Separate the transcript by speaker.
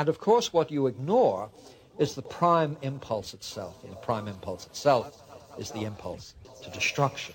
Speaker 1: And of course, what you ignore is the prime impulse itself. And the prime impulse itself is the impulse to destruction.